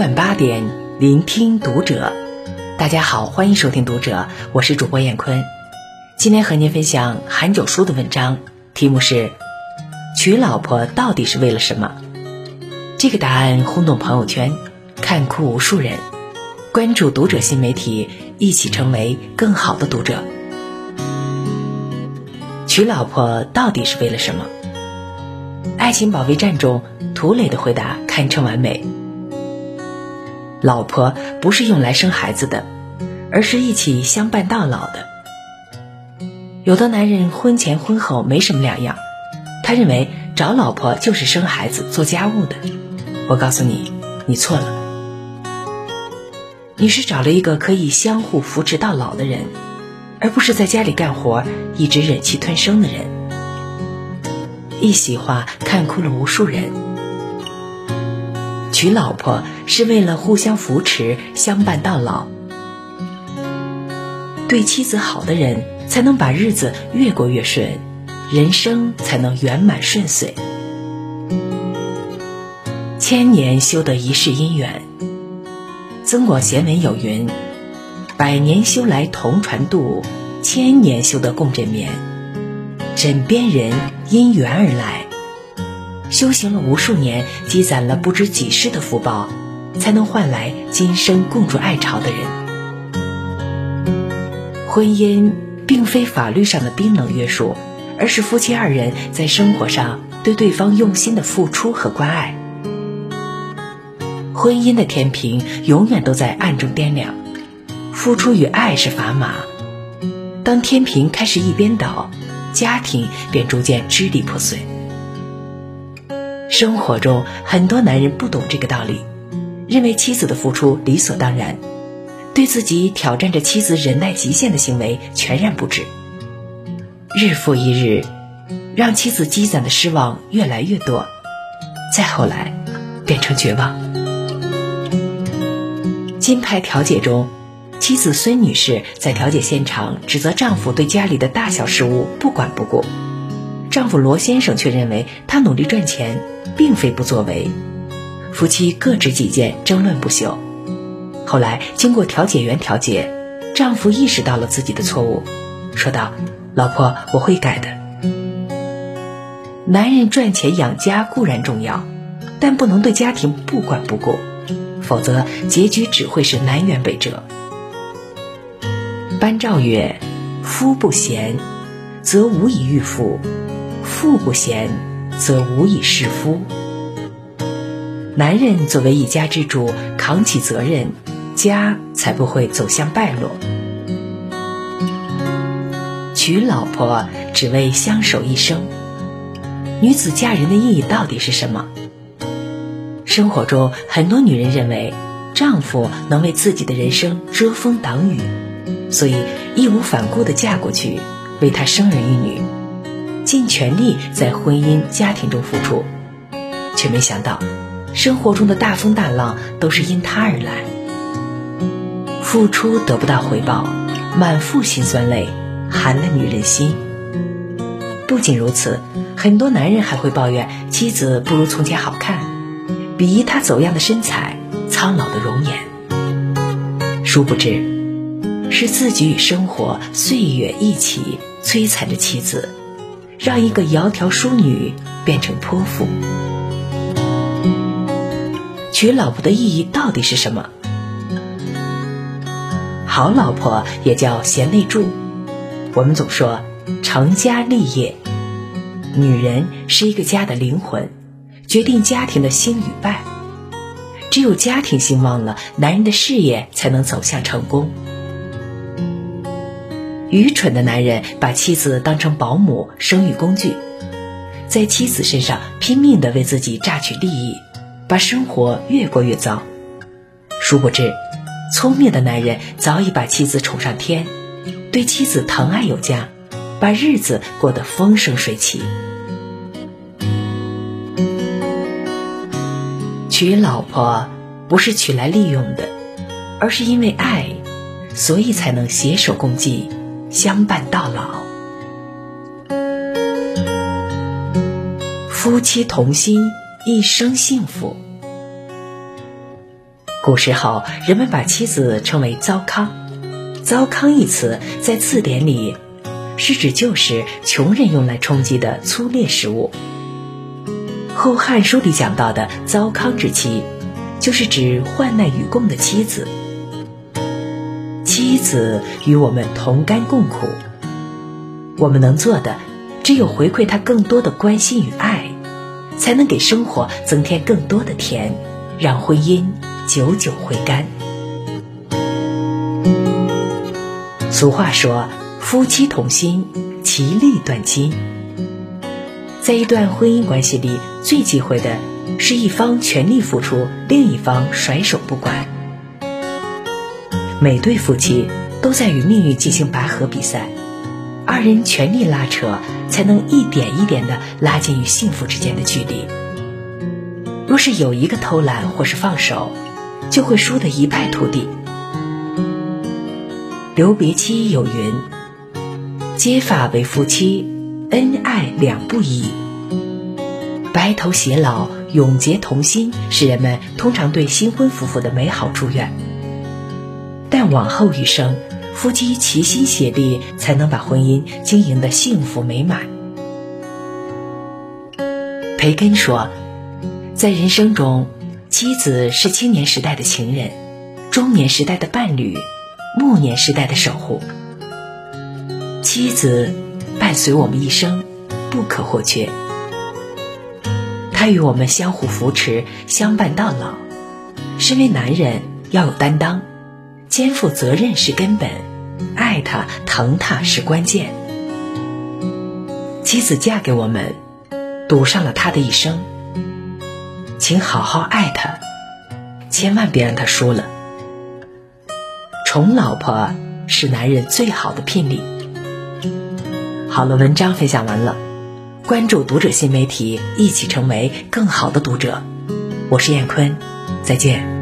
晚八点，聆听读者。大家好，欢迎收听读者，我是主播燕坤。今天和您分享韩九书的文章，题目是“娶老婆到底是为了什么”。这个答案轰动朋友圈，看哭无数人。关注读者新媒体，一起成为更好的读者。娶老婆到底是为了什么？爱情保卫战中，涂磊的回答堪称完美。老婆不是用来生孩子的，而是一起相伴到老的。有的男人婚前婚后没什么两样，他认为找老婆就是生孩子、做家务的。我告诉你，你错了。你是找了一个可以相互扶持到老的人，而不是在家里干活一直忍气吞声的人。一席话看哭了无数人。娶老婆是为了互相扶持、相伴到老。对妻子好的人，才能把日子越过越顺，人生才能圆满顺遂。千年修得一世姻缘。增广贤文有云：“百年修来同船渡，千年修得共枕眠。”枕边人因缘而来。修行了无数年，积攒了不知几世的福报，才能换来今生共筑爱巢的人。婚姻并非法律上的冰冷约束，而是夫妻二人在生活上对对方用心的付出和关爱。婚姻的天平永远都在暗中掂量，付出与爱是砝码。当天平开始一边倒，家庭便逐渐支离破碎。生活中很多男人不懂这个道理，认为妻子的付出理所当然，对自己挑战着妻子忍耐极限的行为全然不知。日复一日，让妻子积攒的失望越来越多，再后来，变成绝望。金牌调解中，妻子孙女士在调解现场指责丈夫对家里的大小事务不管不顾，丈夫罗先生却认为他努力赚钱。并非不作为，夫妻各执己见，争论不休。后来经过调解员调解，丈夫意识到了自己的错误，说道：“老婆，我会改的。”男人赚钱养家固然重要，但不能对家庭不管不顾，否则结局只会是南辕北辙。班昭曰：“夫不贤，则无以御妇；妇不贤。”则无以事夫。男人作为一家之主，扛起责任，家才不会走向败落。娶老婆只为相守一生，女子嫁人的意义到底是什么？生活中很多女人认为，丈夫能为自己的人生遮风挡雨，所以义无反顾地嫁过去，为他生儿育女。尽全力在婚姻家庭中付出，却没想到，生活中的大风大浪都是因他而来。付出得不到回报，满腹辛酸泪，寒了女人心。不仅如此，很多男人还会抱怨妻子不如从前好看，鄙夷他走样的身材、苍老的容颜。殊不知，是自己与生活岁月一起摧残着妻子。让一个窈窕淑女变成泼妇，娶老婆的意义到底是什么？好老婆也叫贤内助。我们总说成家立业，女人是一个家的灵魂，决定家庭的兴与败。只有家庭兴旺了，男人的事业才能走向成功。愚蠢的男人把妻子当成保姆、生育工具，在妻子身上拼命的为自己榨取利益，把生活越过越糟。殊不知，聪明的男人早已把妻子宠上天，对妻子疼爱有加，把日子过得风生水起。娶老婆不是娶来利用的，而是因为爱，所以才能携手共济。相伴到老，夫妻同心，一生幸福。古时候，人们把妻子称为“糟糠”，“糟糠”一词在字典里是指旧时穷人用来充饥的粗劣食物。《后汉书》里讲到的“糟糠之妻”，就是指患难与共的妻子。妻子与我们同甘共苦，我们能做的只有回馈她更多的关心与爱，才能给生活增添更多的甜，让婚姻。久久回甘。俗话说：“夫妻同心，其利断金。”在一段婚姻关系里，最忌讳的是一方全力付出，另一方甩手不管。每对夫妻都在与命运进行拔河比赛，二人全力拉扯，才能一点一点的拉近与幸福之间的距离。若是有一个偷懒或是放手，就会输得一败涂地。留别妻有云：“结发为夫妻，恩爱两不疑。白头偕老，永结同心，是人们通常对新婚夫妇的美好祝愿。但往后余生，夫妻齐心协力，才能把婚姻经营的幸福美满。”培根说：“在人生中。”妻子是青年时代的情人，中年时代的伴侣，暮年时代的守护。妻子伴随我们一生，不可或缺。他与我们相互扶持，相伴到老。身为男人，要有担当，肩负责任是根本，爱他、疼他是关键。妻子嫁给我们，赌上了他的一生。请好好爱他，千万别让他输了。宠老婆是男人最好的聘礼。好了，文章分享完了，关注读者新媒体，一起成为更好的读者。我是燕坤，再见。